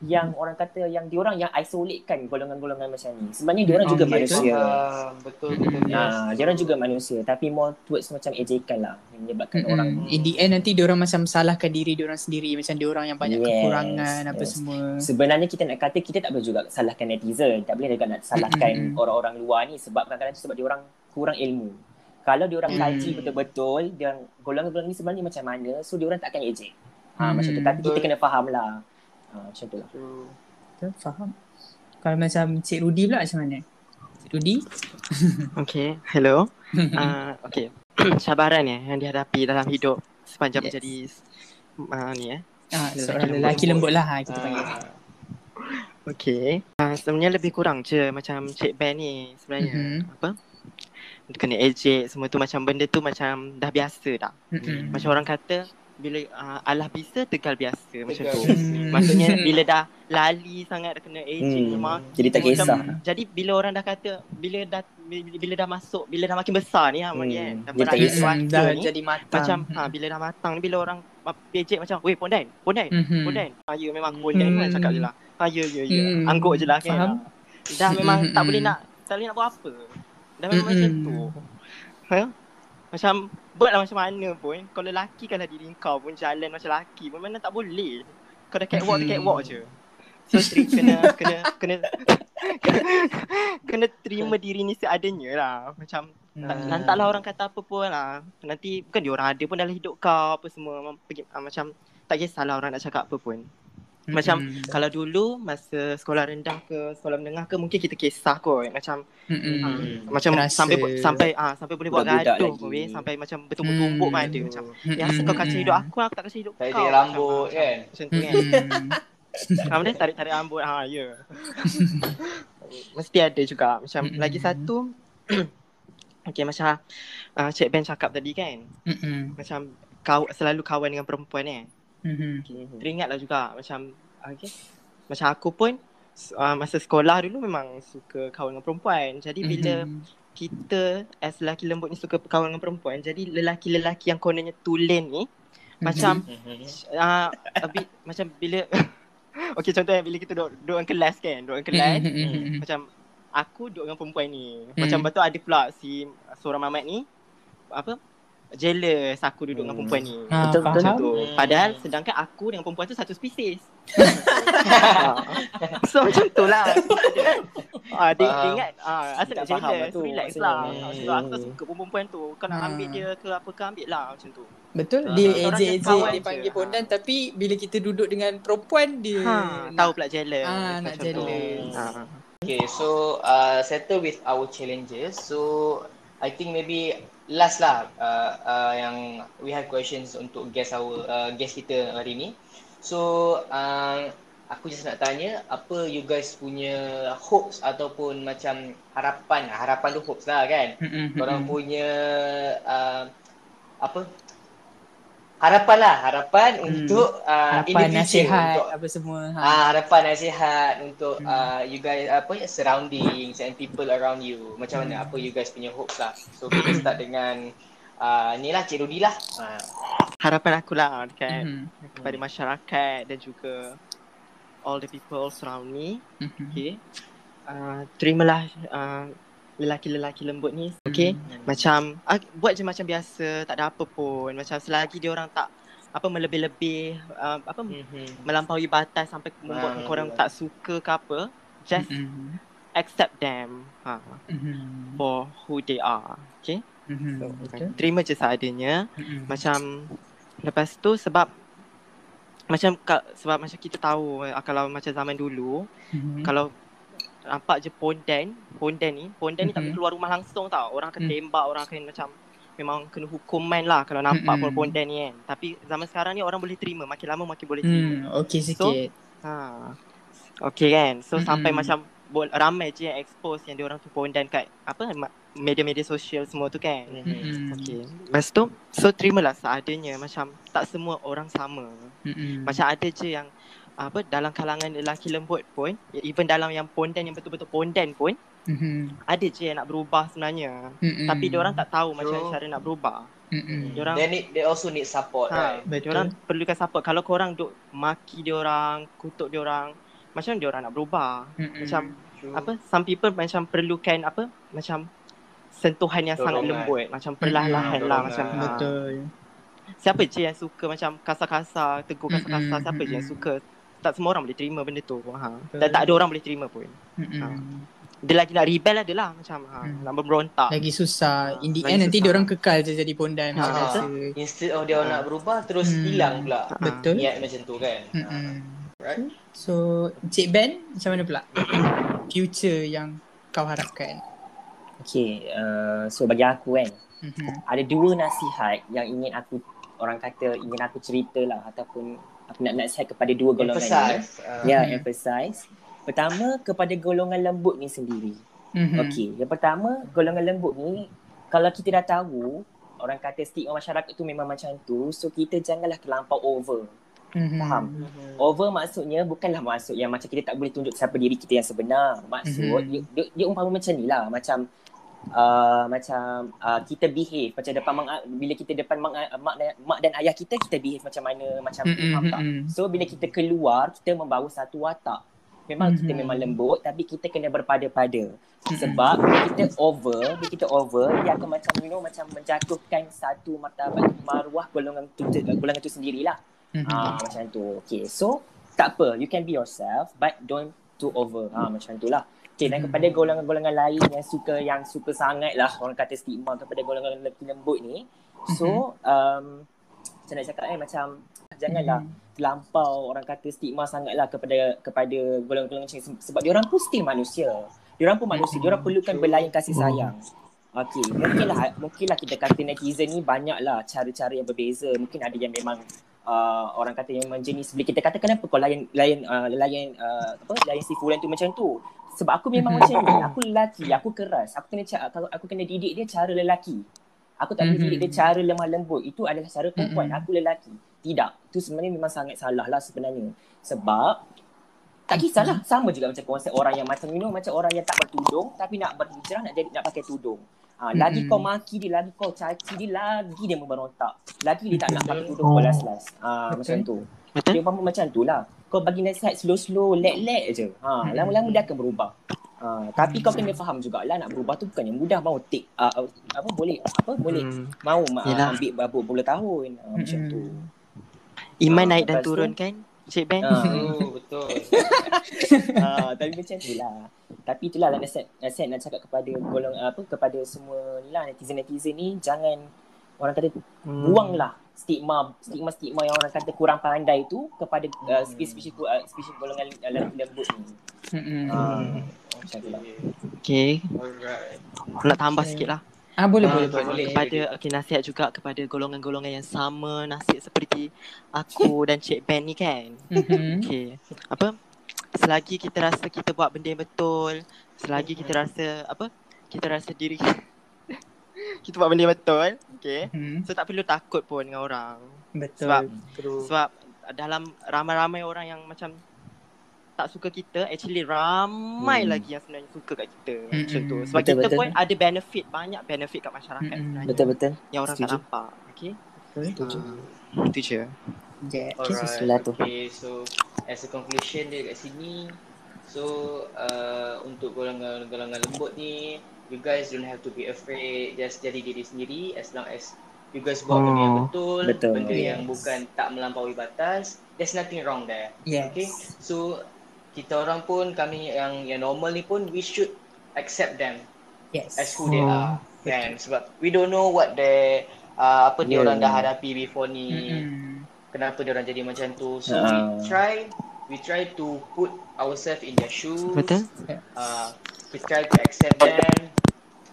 yang orang kata yang diorang yang isolatekan golongan-golongan macam ni. Sebenarnya diorang juga Okay, manusia. Ah, betul betul. Mm-mm. yes. Ah, diorang juga manusia tapi more towards macam ejekan lah menyebabkan Mm-mm. orang In the end nanti diorang macam salahkan diri diorang sendiri macam diorang yang banyak Yes, kekurangan apa yes. semua. Sebenarnya kita nak kata kita tak boleh juga salahkan netizen. Tak boleh juga nak salahkan Mm-mm. orang-orang luar ni sebab kadang-kadang tu sebab dia orang kurang ilmu. Kalau dia orang Mm. kaji betul-betul dia golongan-golongan ni sebenarnya macam mana so dia orang tak akan ejek. Ha, Mm. macam tu tapi kita kena faham lah. Ha, macam tu lah. Betul, faham. Kalau macam Cik Rudi pula macam mana? Cik Rudi? Okay, hello. Uh, okay, cabaran ya yang dihadapi dalam hidup sepanjang Yes. menjadi uh, ni eh. Ah, seorang lembut. lelaki lembut lah ha, kita panggil. Ah, Okay. Uh, sebenarnya lebih kurang je macam Cik Ben ni sebenarnya. Mhm. Apa? Kena ejek semua tu macam benda tu macam dah biasa dah. Mm-mm. Macam orang kata bila uh, alah bisa tegal biasa macam Tegal tu. biasa. Hmm. Maksudnya bila dah lali sangat dah kena ejek Hmm, memang jadi tak macam- kisah. Jadi bila orang dah kata bila dah bila, bila dah masuk bila dah makin besar ni ha Hmm, kan. Dah tak kisah. masa dah ni, jadi matang. macam ha bila dah matang ni bila orang ejek macam weh pondan pondan Mhm. pondan. Ha ya memang pondan Hmm. hmm. cakap je lah. Ha ya ya ya. Hmm. Angguk je lah kan. Faham? Dah memang tak Hmm. boleh nak tak boleh nak buat apa. Dah memang Hmm. macam tu. Ha? Macam buatlah macam mana pun kalau lelaki kalau diri kau pun jalan macam lelaki pun mana tak boleh. Kau dah catwalk tu Hmm. catwalk je. So street kena kena kena kena terima diri ni seadanya lah. Macam tak, Hmm. nantaklah orang kata apa pun lah. Nanti bukan dia orang ada pun dalam hidup kau apa semua pergi, ah, macam tak kisahlah orang nak cakap apa pun. Macam Mm-mm. kalau dulu masa sekolah rendah ke sekolah menengah ke mungkin kita kisah kot macam Mm-mm. ah, Hmm. macam Terasa. sampai sampai ah sampai boleh buat gaduh weh sampai macam bertumbuk-tumbuk Hmm. pun ada macam ya asal kau kacau hidup aku aku tak kacau hidup Tarik kau. tarik rambut Macam- kan? Macam tu kan. Benda tarik-tarik rambut ha ya. Mesti ada juga macam Mm-mm. lagi satu Okay macam uh, Cik Ben cakap tadi kan Mm-mm. Macam kau selalu kawan dengan perempuan eh Mhm. Teringatlah juga macam okay. Macam aku pun uh, masa sekolah dulu memang suka kawan dengan perempuan. Jadi bila Mhm. kita as lelaki lembut ni suka kawan dengan perempuan, jadi lelaki-lelaki yang kononnya tulen ni macam uh, a bit macam bila Okay contohnya bila kita duduk, duduk dalam kelas kan, duduk dalam kelas Mhm. macam aku duduk dengan perempuan ni. Hmm. Macam betul ada pula si seorang mamat ni apa jealous aku duduk dengan Hmm. perempuan ni. Ah, Betul, betul. Macam tu. Padahal sedangkan aku dengan perempuan tu satu spesies. Ha. so macam tu lah. Ah, dia, dia ingat ah, asal nak Tak faham jealous, lah tu relax maksudnya. lah. Hmm. So, aku tak suka perempuan tu. Kau nak Ah. ambil dia ke apa ke ambil lah macam tu. Betul Ah, dia ejek-ejek kawan dia je. panggil Ha. pondan tapi bila kita duduk dengan perempuan dia Ha, nak- tahu pula jealous. Ah, nak jealous. Ah. Okay, so uh, settle with our challenges. So I think maybe last lah uh, uh, yang we have questions untuk guest our uh, guest kita hari ni. So uh, aku just nak tanya apa you guys punya hopes ataupun macam harapan harapan tu hopes lah kan. Mm-mm, Korang punya uh, apa harapan lah harapan Hmm. untuk uh, harapan nasihat untuk apa semua ha. Ah, harapan nasihat untuk Hmm. uh, you guys apa ya surroundings and people around you. Macam mana Hmm. apa you guys punya hopes lah. So kita start dengan uh, ni lah Cik Rudi lah. Uh, Harapan aku lah dekat Mhm, kepada masyarakat dan juga all the people surround me. mhm. Okay. Uh, terimalah uh, lelaki-lelaki lembut ni. Okay. Macam uh, buat je macam biasa, tak ada apa pun. Macam selagi dia orang tak apa melebih-lebih uh, apa mm-hmm. melampaui batas sampai membuat Ah, korang betul. tak suka ke apa, just Mhm, accept them ha, mhm, for who they are. Okay. mhm. So, Betul. terima je seadanya. Mhm. Macam lepas tu sebab macam sebab macam kita tahu kalau macam zaman dulu Mhm. kalau nampak je pondan, pondan ni, pondan ni tak boleh Mhm. keluar rumah langsung tau. Orang akan Mm. tembak, orang akan macam memang kena hukuman lah kalau nampak Mm-mm. mm pondan ni kan. Tapi zaman sekarang ni orang boleh terima, makin lama makin boleh terima. Hmm, okey sikit. Ha. Okay kan. So Mm-mm. sampai macam ramai je yang expose yang dia orang tu pondan kat apa media-media sosial semua tu kan. Mhm. Okay. Lepas tu, so terimalah seadanya. Macam tak semua orang sama. Mhm. Macam ada je yang apa dalam kalangan lelaki lembut pun even dalam yang pondan yang betul-betul pondan pun Mhm. ada je yang nak berubah sebenarnya Mhm. tapi dia orang tak tahu macam True. cara nak berubah Mhm. Diorang- They need they also need support ha right. dia orang perlukan support kalau korang duk maki dia orang kutuk dia orang macam dia orang nak berubah. Mm-mm. Macam True. apa some people macam perlukan apa macam sentuhan yang sangat Dorongan. lembut macam perlahan-lahan lah dorongan. macam ha. Betul. siapa je yang suka macam kasar-kasar tegur kasar-kasar Mm-mm, siapa je yang mm-mm. suka tak semua orang boleh terima benda tu ha. Dan tak ada orang boleh terima pun Mm-mm. Ha. dia lagi nak rebel adalah macam ha. Hmm. nak memberontak Lagi susah. In the Lagi end nanti susah. dia orang kekal je jadi pondan. Ha. rasa. Instead of dia orang nak berubah terus Hmm. hilang pula. Ha. Betul. Niat macam tu kan. Mm-mm. Right? So, Cik Ben, macam mana pula? Future yang kau harapkan? Okay, uh, so bagi aku kan, Mhm. ada dua nasihat yang ingin aku, orang kata ingin aku cerita lah ataupun aku nak nasihat kepada dua golongan ni. Emphasize. Uh, Ya, Mhm. emphasize. Pertama, kepada golongan lembut ni sendiri. Mhm. Okey, yang pertama, golongan lembut ni, kalau kita dah tahu, orang kata stigma masyarakat tu memang macam tu, so kita janganlah terlampau over. Mhm. Faham? Mhm. Over maksudnya bukanlah maksud yang macam kita tak boleh tunjuk siapa diri kita yang sebenar. Maksud Mhm. dia, dia, dia umpama macam ni lah. Macam uh, macam uh, kita behave macam depan mak, bila kita depan mak, mak, dan, mak dan ayah kita kita behave macam mana macam Mhm, faham tak? mhm. So bila kita keluar kita membawa satu watak. Memang kita Mhm. memang lembut tapi kita kena berpada-pada. Mhm. Sebab bila kita over, bila kita over dia akan macam you know macam menjatuhkan satu martabat maruah golongan tu golongan tu sendirilah. Mhm. Ah macam tu. Okay, so tak apa, you can be yourself but don't too over. Ah macam tu lah. Okay, dan Mhm. kepada golongan-golongan lain yang suka yang suka sangat lah orang kata stigma kepada golongan lelaki lembut ni. So, um, macam nak cakap eh macam janganlah Mhm. terlampau orang kata stigma sangatlah kepada kepada golongan-golongan macam ni Se- sebab diorang pun still manusia. Diorang pun manusia, diorang perlukan belayan kasih sayang. Okey, mungkinlah mungkinlah kita kata netizen ni banyaklah cara-cara yang berbeza. Mungkin ada yang memang uh, orang kata yang memang jenis bila kita kata kenapa kau layan layan uh, layan uh, apa layan si fulan tu macam tu. Sebab aku memang Mhm. macam ni. Aku lelaki, aku keras. Aku kena ca- aku, kena didik dia cara lelaki. Aku tak boleh Mhm. didik dia cara lemah lembut. Itu adalah cara perempuan. Mhm. Aku lelaki. Tidak. Itu sebenarnya memang sangat salah lah sebenarnya. Sebab tak kisahlah. Sama juga macam konsep orang yang macam you know macam orang yang tak bertudung tapi nak berhijrah nak jadi nak pakai tudung. Ha, lagi Mhm. kau maki dia, lagi kau caci dia, lagi dia memberontak. Lagi dia tak nak pakai tudung kau last-last. Ha, Betul. macam tu. betul Dia umpama macam tu lah. Kau bagi nasihat slow-slow, let-let je. Ha, lama-lama dia akan berubah. Ha, tapi kau kena faham jugalah nak berubah tu bukannya mudah mau take uh, uh, apa boleh apa boleh Hmm. mau ma- Yelah. ambil berapa puluh tahun ha, macam Mhm. tu. iman Ah, naik dan lepas tu- turun kan Cik Ben Ah. True, betul. ha, tapi macam tu lah. Tapi itulah lah nasihat, nasihat nak cakap kepada golong apa kepada semua ni lah netizen-netizen ni jangan orang kata Hmm. buanglah stigma stigma stigma yang orang kata kurang pandai tu kepada uh, spesies uh, spesies golongan uh, lelaki lembut ni. Ha, macam tu lah. Okay Alright. Nak tambah Okay. sikit lah Ah boleh Ah, boleh boleh. boleh. kepada okay, nasihat juga kepada golongan-golongan yang sama nasib seperti aku dan Cik Ben ni kan. Mhm. Okay. Apa? Selagi kita rasa kita buat benda yang betul, selagi kita rasa apa? Kita rasa diri kita buat benda yang betul, okay. Mhm. So tak perlu takut pun dengan orang. Betul. Sebab True. sebab dalam ramai-ramai orang yang macam tak suka kita, actually ramai Hmm. lagi yang sebenarnya suka kat kita. Mm-mm. Macam tu. Sebab Betul, kita betul. pun ada benefit, banyak benefit kat masyarakat Mm-mm. sebenarnya. Betul betul. Yang orang Setuju. tak nampak. Okay. Betul. Ah, itu je. Yeah. Okay, Alright. tu. Okay, so as a conclusion dia kat sini, so uh, untuk golongan-golongan lembut ni, you guys don't have to be afraid. Just jadi diri sendiri as long as you guys buat benda yang Oh, betul, betul. benda Yes. yang bukan tak melampaui batas. There's nothing wrong there. Yes. Okay, so kita orang pun kami yang yang normal ni pun we should accept them Yes. as who they Oh. are kan sebab we don't know what they uh, apa dia Yeah. orang dah hadapi before ni Mhm. kenapa dia orang jadi macam tu so Ah. we try we try to put ourselves in their shoes Betul? uh, we try to accept them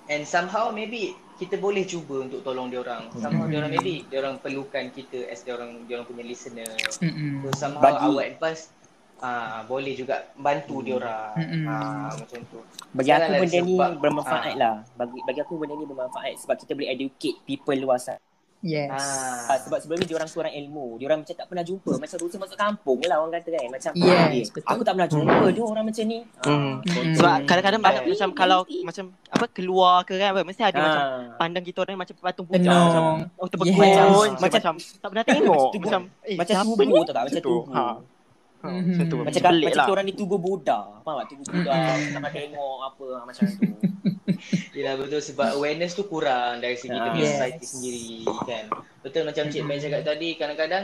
and somehow maybe kita boleh cuba untuk tolong dia orang somehow Mhm. dia orang maybe dia orang perlukan kita as dia orang dia orang punya listener Mhm. so somehow Bagi- our advice ah boleh juga bantu dia orang Mm-mm. ah macam tu Bagi aku benda ni sebab- bermanfaat ah. lah. Bagi bagi aku benda ni bermanfaat sebab kita boleh educate people luar sana. Yes. Ah. Ah, sebab sebelum ni diorang kurang ilmu. Diorang macam tak pernah jumpa. Macam rusa masuk kampung lah orang kata kan. Macam Yes, betul. aku tak pernah jumpa dia orang macam ni. Hmm. Hmm. Sebab kadang-kadang Tapi macam kalau nanti- macam apa keluar ke kan apa mesti ada macam Ah. pandang kita orang macam patung puja Tenung. macam oh Yes. macam, Macam- macam tak pernah tengok macam eh Macam tubuh tu tak macam tu. Ha. Ha, Mhm. Macam tu. Macam, pelik macam lah. orang ni tugu Buddha. Faham tak? Tugu Buddha. Nak tengok apa macam tu. Yelah betul sebab awareness tu kurang dari segi Ah. kita Yes. society sendiri kan. Betul macam Cik Ben cakap tadi kadang-kadang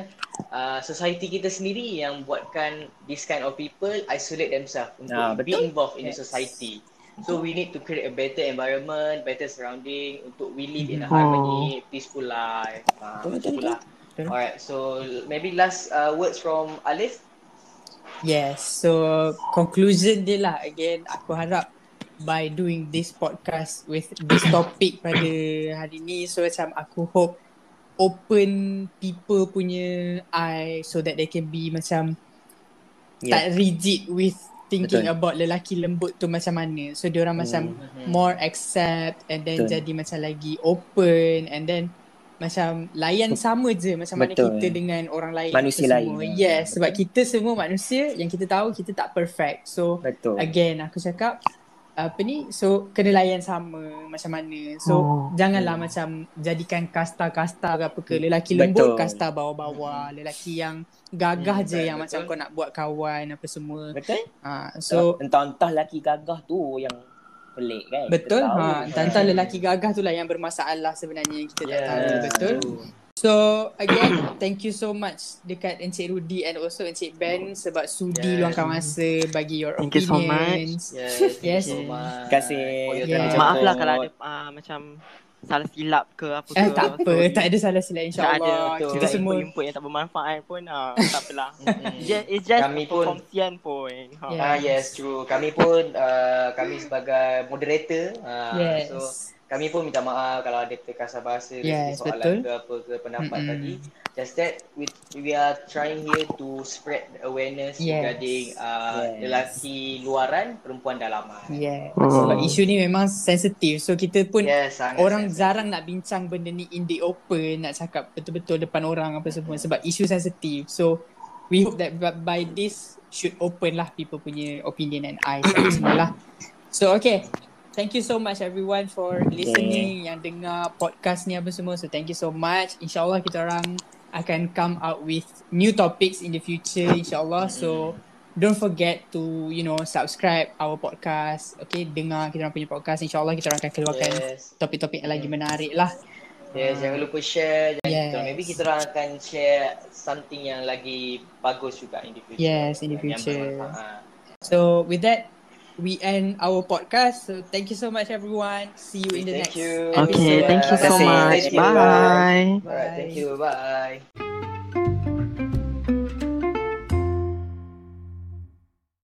uh, society kita sendiri yang buatkan this kind of people isolate themselves untuk Ah, be involved in the Yes. society. So we need to create a better environment, better surrounding untuk we live in a Oh. harmony, peaceful life. Uh, Betul, macam betul, itulah. betul. Alright, so maybe last uh, words from Alif. Yes, so conclusion dia lah again aku harap by doing this podcast with this topic pada hari ni so macam aku hope open people punya eye so that they can be macam Yeah. tak rigid with thinking Betul. about lelaki lembut tu macam mana. So dia orang macam Mhm. more accept and then Betul. jadi macam lagi open and then macam layan sama je macam mana Betul. kita dengan orang lain Manusia lain. semua. Yes, sebab kita semua manusia yang kita tahu kita tak perfect. So Betul. again aku cakap apa ni so kena layan sama macam mana. So Oh. janganlah macam jadikan kasta-kasta ke apa ke lelaki lembut Betul. kasta bawah-bawah, lelaki yang gagah Hmm, je betul, yang macam kau nak buat kawan apa semua. Betul? Ha, So, so entah-entah lelaki gagah tu yang pelik kan. Betul. tahu. Ha, tentang lelaki gagah tu lah yang bermasalah sebenarnya yang kita tak tahu. Yeah, Betul. So again, thank you so much dekat Encik Rudy and also Encik Ben sebab sudi Yes. luangkan masa bagi your Thank you so opinions. Yes, thank Yes. you so much. Terima kasih. Yeah. Maaf lah kalau ada uh, macam salah silap ke apa ke. Eh tak apa, Sorry. tak ada salah silap Tak ada insyaAllah. betul. Kita semua input-input yang tak bermanfaat pun uh, tak apalah. It's just, it's just Kami pun- perkongsian pun. Ha. Yeah. Ah yes, true. Kami pun uh, kami sebagai moderator. Uh, Yes. So kami pun minta maaf kalau ada terkasar bahasa dari Yes, segi soalan betul. ke apa ke pendapat Mm-mm. tadi. Just that we, we are trying here to spread the awareness Yes. regarding uh, Yes. lelaki luaran, perempuan dalaman. Yeah. Oh. Sebab isu ni memang sensitif. So kita pun Yes, orang sensitive. jarang nak bincang benda ni in the open, nak cakap betul-betul depan orang apa semua sebab isu sensitif. So we hope that by, by this should open lah people punya opinion and eyes semua lah. So okay. Thank you so much everyone for listening yang dengar podcast ni apa semua. So thank you so much. InsyaAllah kita orang akan come out with new topics in the future insyaAllah. So don't forget to you know subscribe our podcast. Okay, dengar kita orang punya podcast. InsyaAllah kita orang akan keluarkan Yes. topik-topik yang lagi menarik lah. Yes, jangan lupa share. Jangan Yes. kita, maybe kita orang akan share something yang lagi bagus juga in the future. Yes, in the future. So with that, we end our podcast. So thank you so much everyone. See you in the Thank next you. episode. Okay, thank you so much. Thank you. Bye. Alright, thank you. Bye.